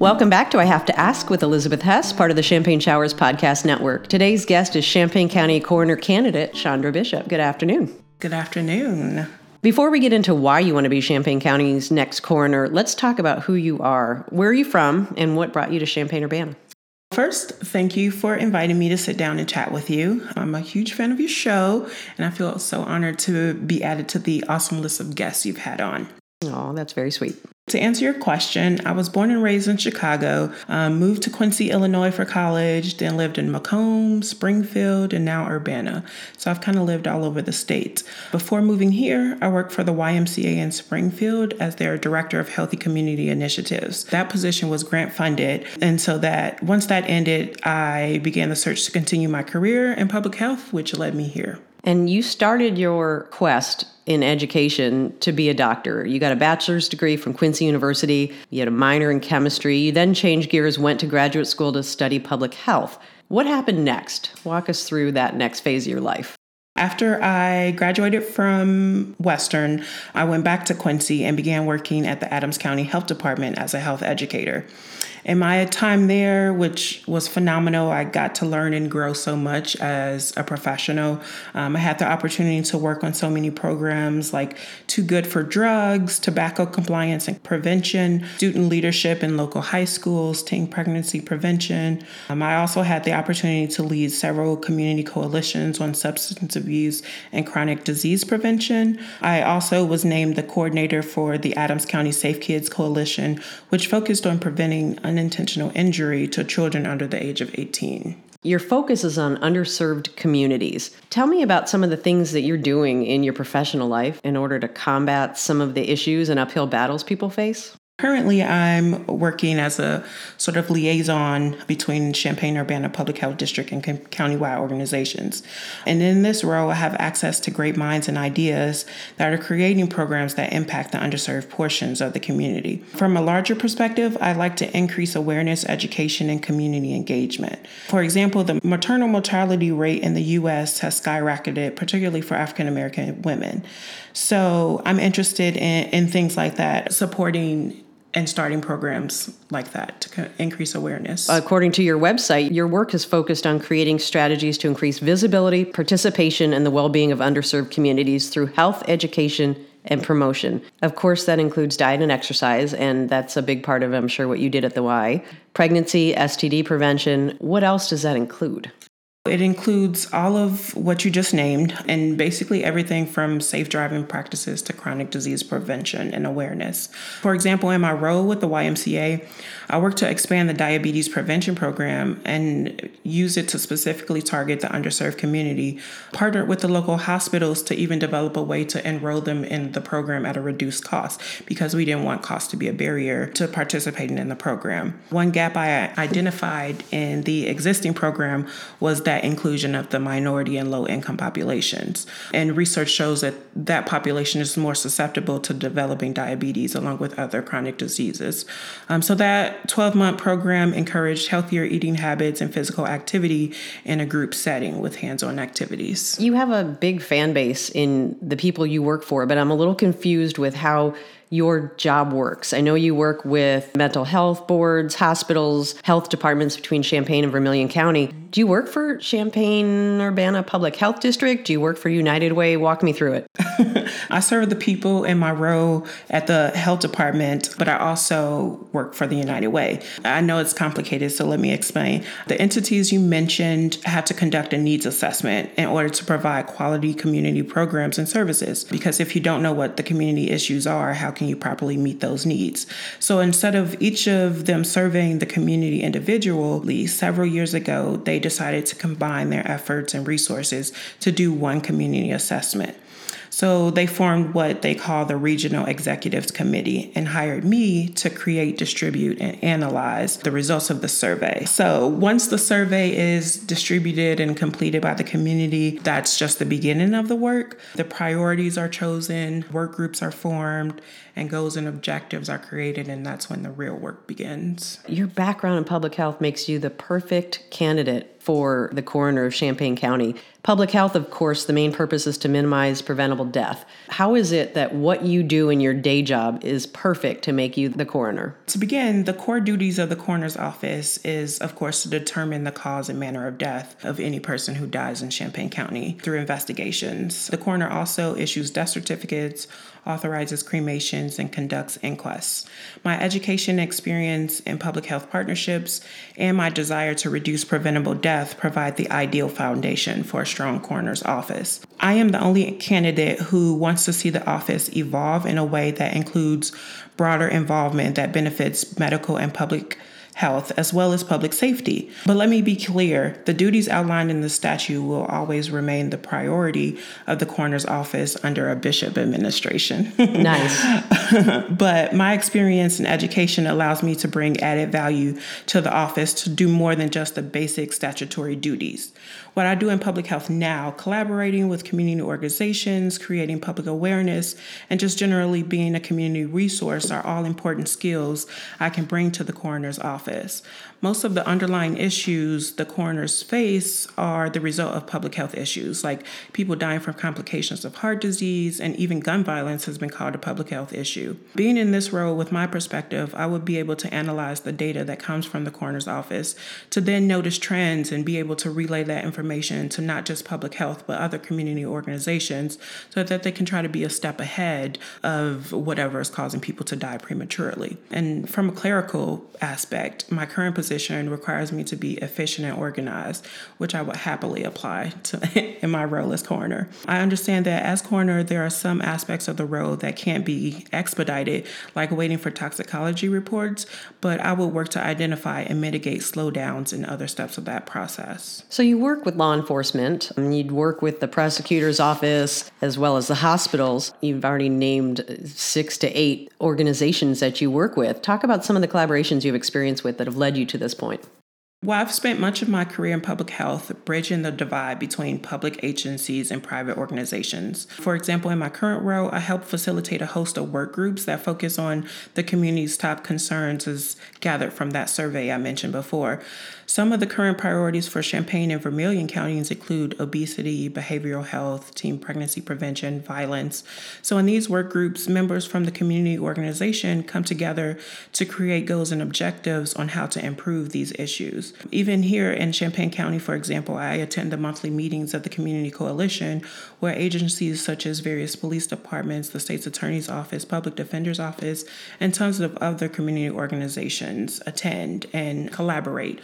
Welcome back to I Have to Ask with Elizabeth Hess, part of the Champagne Showers Podcast Network. Today's guest is Champaign County Coroner candidate Chandra Bishop. Good afternoon. Good afternoon. Before we get into why you want to be Champaign County's next coroner, let's talk about who you are. Where are you from and what brought you to Champaign Urbana? First, thank you for inviting me to sit down and chat with you. I'm a huge fan of your show, and I feel so honored to be added to the awesome list of guests you've had on. Oh, that's very sweet. To answer your question, I was born and raised in Chicago, um, moved to Quincy, Illinois for college, then lived in Macomb, Springfield, and now Urbana. So I've kind of lived all over the state. Before moving here, I worked for the YMCA in Springfield as their Director of Healthy Community Initiatives. That position was grant funded, and so that once that ended, I began the search to continue my career in public health, which led me here. And you started your quest in education to be a doctor. You got a bachelor's degree from Quincy University, you had a minor in chemistry, you then changed gears, went to graduate school to study public health. What happened next? Walk us through that next phase of your life. After I graduated from Western, I went back to Quincy and began working at the Adams County Health Department as a health educator. In my time there, which was phenomenal, I got to learn and grow so much as a professional. Um, I had the opportunity to work on so many programs like Too Good for Drugs, tobacco compliance and prevention, student leadership in local high schools, teen pregnancy prevention. Um, I also had the opportunity to lead several community coalitions on substance abuse and chronic disease prevention. I also was named the coordinator for the Adams County Safe Kids Coalition, which focused on preventing unintentional injury to children under the age of 18. Your focus is on underserved communities. Tell me about some of the things that you're doing in your professional life in order to combat some of the issues and uphill battles people face. Currently, I'm working as a sort of liaison between Champaign Urbana Public Health District and countywide organizations. And in this role, I have access to great minds and ideas that are creating programs that impact the underserved portions of the community. From a larger perspective, I like to increase awareness, education, and community engagement. For example, the maternal mortality rate in the U.S. has skyrocketed, particularly for African American women. So I'm interested in, in things like that, supporting and starting programs like that to increase awareness. According to your website, your work is focused on creating strategies to increase visibility, participation, and the well being of underserved communities through health education and promotion. Of course, that includes diet and exercise, and that's a big part of, I'm sure, what you did at the Y. Pregnancy, STD prevention. What else does that include? It includes all of what you just named and basically everything from safe driving practices to chronic disease prevention and awareness. For example, in my role with the YMCA, I work to expand the diabetes prevention program and use it to specifically target the underserved community, partnered with the local hospitals to even develop a way to enroll them in the program at a reduced cost because we didn't want cost to be a barrier to participating in the program. One gap I identified in the existing program was that that inclusion of the minority and low income populations. And research shows that that population is more susceptible to developing diabetes along with other chronic diseases. Um, so that 12 month program encouraged healthier eating habits and physical activity in a group setting with hands on activities. You have a big fan base in the people you work for, but I'm a little confused with how your job works. I know you work with mental health boards, hospitals, health departments between Champaign and Vermilion County. Do you work for Champaign Urbana Public Health District? Do you work for United Way? Walk me through it. I serve the people in my role at the health department, but I also work for the United Way. I know it's complicated, so let me explain. The entities you mentioned have to conduct a needs assessment in order to provide quality community programs and services. Because if you don't know what the community issues are, how can you properly meet those needs? So instead of each of them surveying the community individually, several years ago, they decided to combine their efforts and resources to do one community assessment. So they formed what they call the Regional Executives Committee and hired me to create, distribute, and analyze the results of the survey. So once the survey is distributed and completed by the community, that's just the beginning of the work. The priorities are chosen, work groups are formed, and goals and objectives are created, and that's when the real work begins. Your background in public health makes you the perfect candidate for the coroner of Champaign County. Public health, of course, the main purpose is to minimize preventable death. How is it that what you do in your day job is perfect to make you the coroner? To begin, the core duties of the coroner's office is, of course, to determine the cause and manner of death of any person who dies in Champaign County through investigations. The coroner also issues death certificates, authorizes cremations, and conducts inquests. My education experience in public health partnerships and my desire to reduce preventable death provide the ideal foundation for a strong coroner's office. I am the only candidate who wants to see the office evolve in a way that includes broader involvement that benefits medical and public health, as well as public safety. But let me be clear the duties outlined in the statute will always remain the priority of the coroner's office under a bishop administration. nice. but my experience and education allows me to bring added value to the office to do more than just the basic statutory duties. What I do in public health now, collaborating with community organizations, creating public awareness, and just generally being a community resource are all important skills I can bring to the coroner's office. Most of the underlying issues the coroners face are the result of public health issues, like people dying from complications of heart disease, and even gun violence has been called a public health issue. Being in this role with my perspective, I would be able to analyze the data that comes from the coroner's office to then notice trends and be able to relay that information to not just public health, but other community organizations so that they can try to be a step ahead of whatever is causing people to die prematurely. And from a clerical aspect, my current position requires me to be efficient and organized, which I would happily apply to in my role as coroner. I understand that as coroner, there are some aspects of the role that can't be expedited, like waiting for toxicology reports, but I will work to identify and mitigate slowdowns in other steps of that process. So you work with law enforcement, you'd work with the prosecutor's office as well as the hospitals. You've already named six to eight organizations that you work with. Talk about some of the collaborations you've experienced with that have led you to this point? Well, I've spent much of my career in public health bridging the divide between public agencies and private organizations. For example, in my current role, I help facilitate a host of work groups that focus on the community's top concerns as gathered from that survey I mentioned before. Some of the current priorities for Champaign and Vermilion counties include obesity, behavioral health, teen pregnancy prevention, violence. So, in these work groups, members from the community organization come together to create goals and objectives on how to improve these issues. Even here in Champaign County, for example, I attend the monthly meetings of the Community Coalition, where agencies such as various police departments, the state's attorney's office, public defender's office, and tons of other community organizations attend and collaborate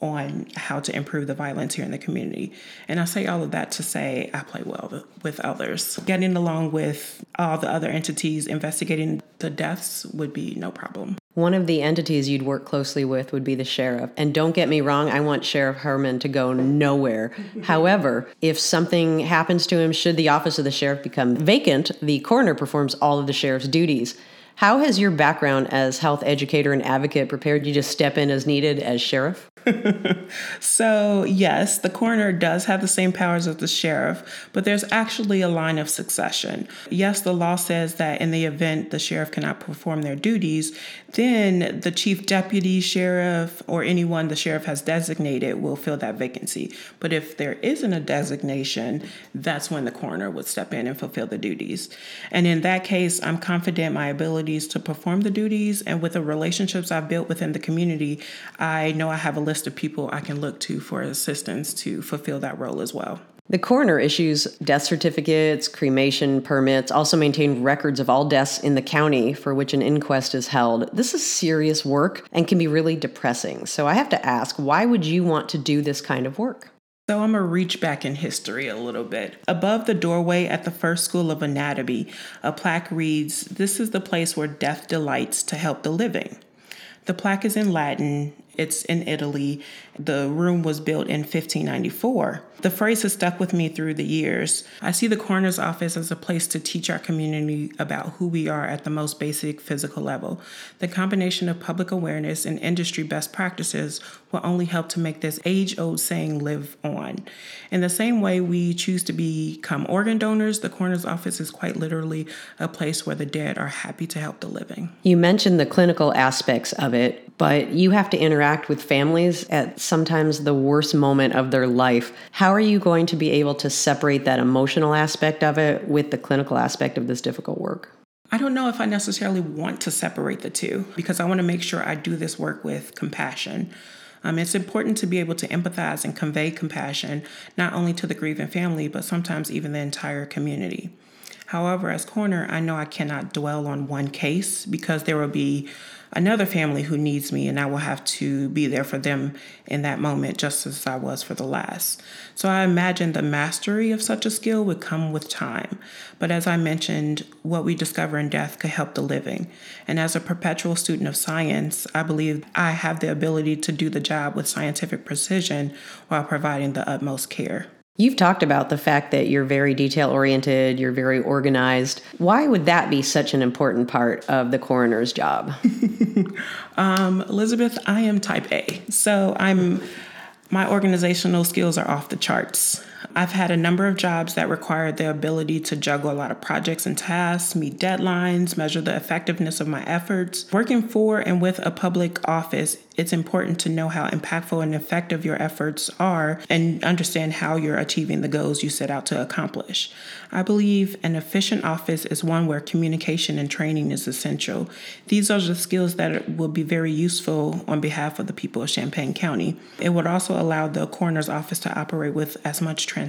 on how to improve the violence here in the community. And I say all of that to say I play well with others. Getting along with all the other entities investigating the deaths would be no problem. One of the entities you'd work closely with would be the sheriff. And don't get me wrong, I want Sheriff Heuerman to go nowhere. However, if something happens to him, should the office of the sheriff become vacant, the coroner performs all of the sheriff's duties. How has your background as health educator and advocate prepared you to step in as needed as sheriff? so, yes, the coroner does have the same powers as the sheriff, but there's actually a line of succession. Yes, the law says that in the event the sheriff cannot perform their duties, then the chief deputy sheriff or anyone the sheriff has designated will fill that vacancy. But if there isn't a designation, that's when the coroner would step in and fulfill the duties. And in that case, I'm confident my abilities to perform the duties and with the relationships I've built within the community, I know I have a list of people I can look to for assistance to fulfill that role as well. The coroner issues death certificates, cremation permits, also maintain records of all deaths in the county for which an inquest is held. This is serious work and can be really depressing. So I have to ask, why would you want to do this kind of work? So I'm gonna reach back in history a little bit. Above the doorway at the First School of Anatomy, a plaque reads, This is the place where death delights to help the living. The plaque is in Latin it's in Italy. The room was built in 1594. The phrase has stuck with me through the years. I see the coroner's office as a place to teach our community about who we are at the most basic physical level. The combination of public awareness and industry best practices will only help to make this age old saying live on. In the same way we choose to become organ donors, the coroner's office is quite literally a place where the dead are happy to help the living. You mentioned the clinical aspects of it, but you have to interact with families at sometimes the worst moment of their life. How are you going to be able to separate that emotional aspect of it with the clinical aspect of this difficult work? I don't know if I necessarily want to separate the two because I want to make sure I do this work with compassion. Um, it's important to be able to empathize and convey compassion, not only to the grieving family, but sometimes even the entire community. However, as coroner, I know I cannot dwell on one case because there will be another family who needs me, and I will have to be there for them in that moment, just as I was for the last. So I imagine the mastery of such a skill would come with time. But as I mentioned, what we discover in death could help the living. And as a perpetual student of science, I believe I have the ability to do the job with scientific precision while providing the utmost care. You've talked about the fact that you're very detail oriented, you're very organized. Why would that be such an important part of the coroner's job? um, Elizabeth, I am type A. So I'm my organizational skills are off the charts. I've had a number of jobs that required the ability to juggle a lot of projects and tasks, meet deadlines, measure the effectiveness of my efforts. Working for and with a public office it's important to know how impactful and effective your efforts are and understand how you're achieving the goals you set out to accomplish. I believe an efficient office is one where communication and training is essential. These are the skills that will be very useful on behalf of the people of Champaign County. It would also allow the coroner's office to operate with as much transparency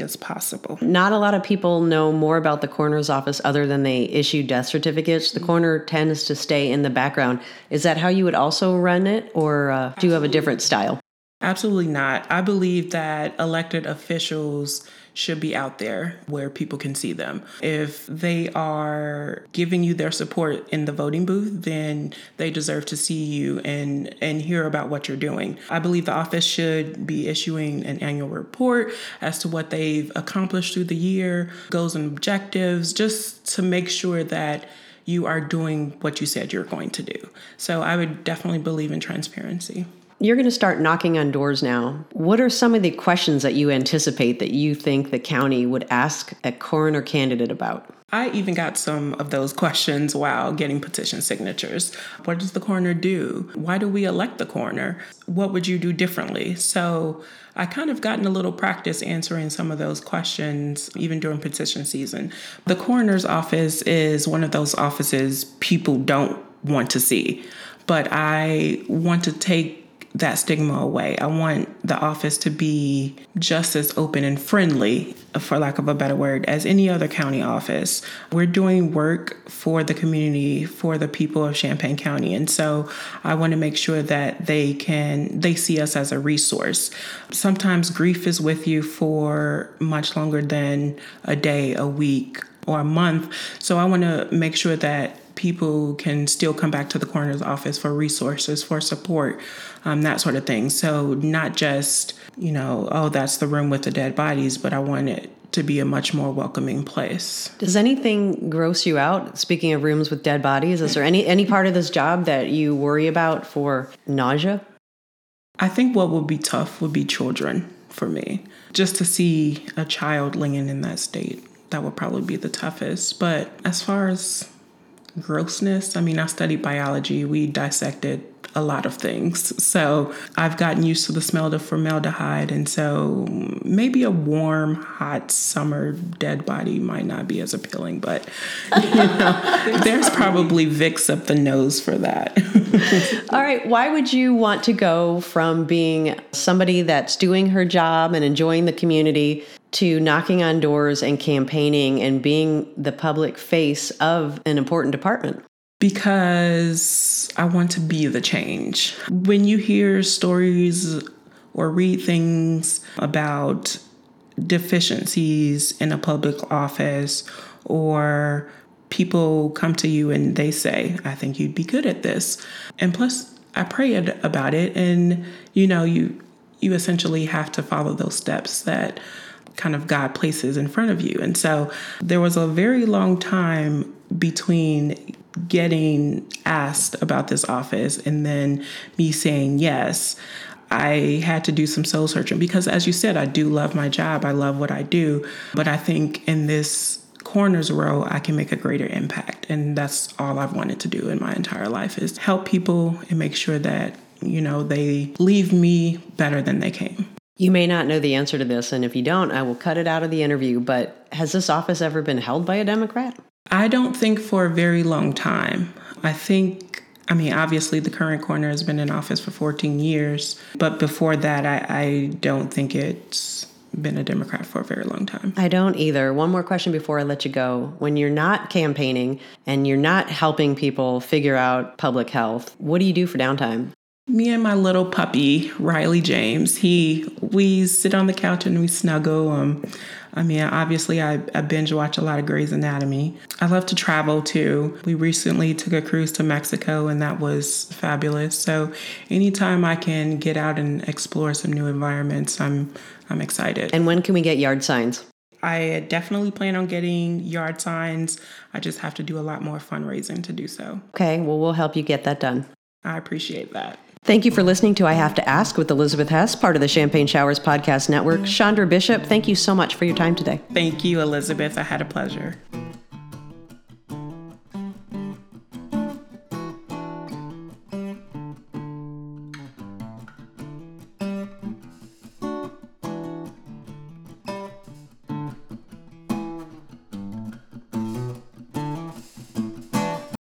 as possible. Not a lot of people know more about the coroner's office other than they issue death certificates. The coroner tends to stay in the background. Is that how you would also run it? it, or uh, do you have a different style? Absolutely not. I believe that elected officials should be out there where people can see them. If they are giving you their support in the voting booth, then they deserve to see you and and hear about what you're doing. I believe the office should be issuing an annual report as to what they've accomplished through the year, goals and objectives, just to make sure that you are doing what you said you're going to do. So I would definitely believe in transparency. You're going to start knocking on doors now. What are some of the questions that you anticipate that you think the county would ask a coroner candidate about? I even got some of those questions while getting petition signatures. What does the coroner do? Why do we elect the coroner? What would you do differently? So I kind of gotten a little practice answering some of those questions even during petition season. The coroner's office is one of those offices people don't want to see, but I want to take that stigma away. I want the office to be just as open and friendly, for lack of a better word, as any other county office. We're doing work for the community, for the people of Champaign County. And so I want to make sure that they can they see us as a resource. Sometimes grief is with you for much longer than a day, a week, or a month. So I want to make sure that people can still come back to the coroner's office for resources, for support, um, that sort of thing. So, not just, you know, oh, that's the room with the dead bodies, but I want it to be a much more welcoming place. Does anything gross you out? Speaking of rooms with dead bodies, is there any any part of this job that you worry about for nausea? I think what would be tough would be children for me. Just to see a child laying in that state, that would probably be the toughest. But as far as grossness. I mean, I studied biology, we dissected a lot of things. So I've gotten used to the smell of formaldehyde. And so maybe a warm, hot summer dead body might not be as appealing, but you know, there's probably Vicks up the nose for that. All right. Why would you want to go from being somebody that's doing her job and enjoying the community to knocking on doors and campaigning and being the public face of an important department? Because I want to be the change. When you hear stories or read things about deficiencies in a public office or people come to you and they say, I think you'd be good at this. And plus, I prayed about it and you know, you you essentially have to follow those steps that kind of God places in front of you. And so there was a very long time between getting asked about this office and then me saying yes. I had to do some soul searching because, as you said, I do love my job. I love what I do. But I think in this coroner's row, I can make a greater impact. And that's all I've wanted to do in my entire life is help people and make sure that you know, they leave me better than they came. You may not know the answer to this, and if you don't, I will cut it out of the interview. But has this office ever been held by a Democrat? I don't think for a very long time. I think, I mean, obviously the current coroner has been in office for 14 years, but before that, I, I don't think it's been a Democrat for a very long time. I don't either. One more question before I let you go. When you're not campaigning and you're not helping people figure out public health, what do you do for downtime? Me and my little puppy, Riley James, he we sit on the couch and we snuggle. Um, I mean, obviously, I, I binge watch a lot of Grey's Anatomy. I love to travel too. We recently took a cruise to Mexico, and that was fabulous. So, anytime I can get out and explore some new environments, I'm I'm excited. And when can we get yard signs? I definitely plan on getting yard signs. I just have to do a lot more fundraising to do so. Okay, well, we'll help you get that done. I appreciate that. Thank you for listening to I Have to Ask with Elizabeth Hess, part of the Champagne Showers Podcast Network. Chandra Bishop, thank you so much for your time today. Thank you, Elizabeth. I had a pleasure.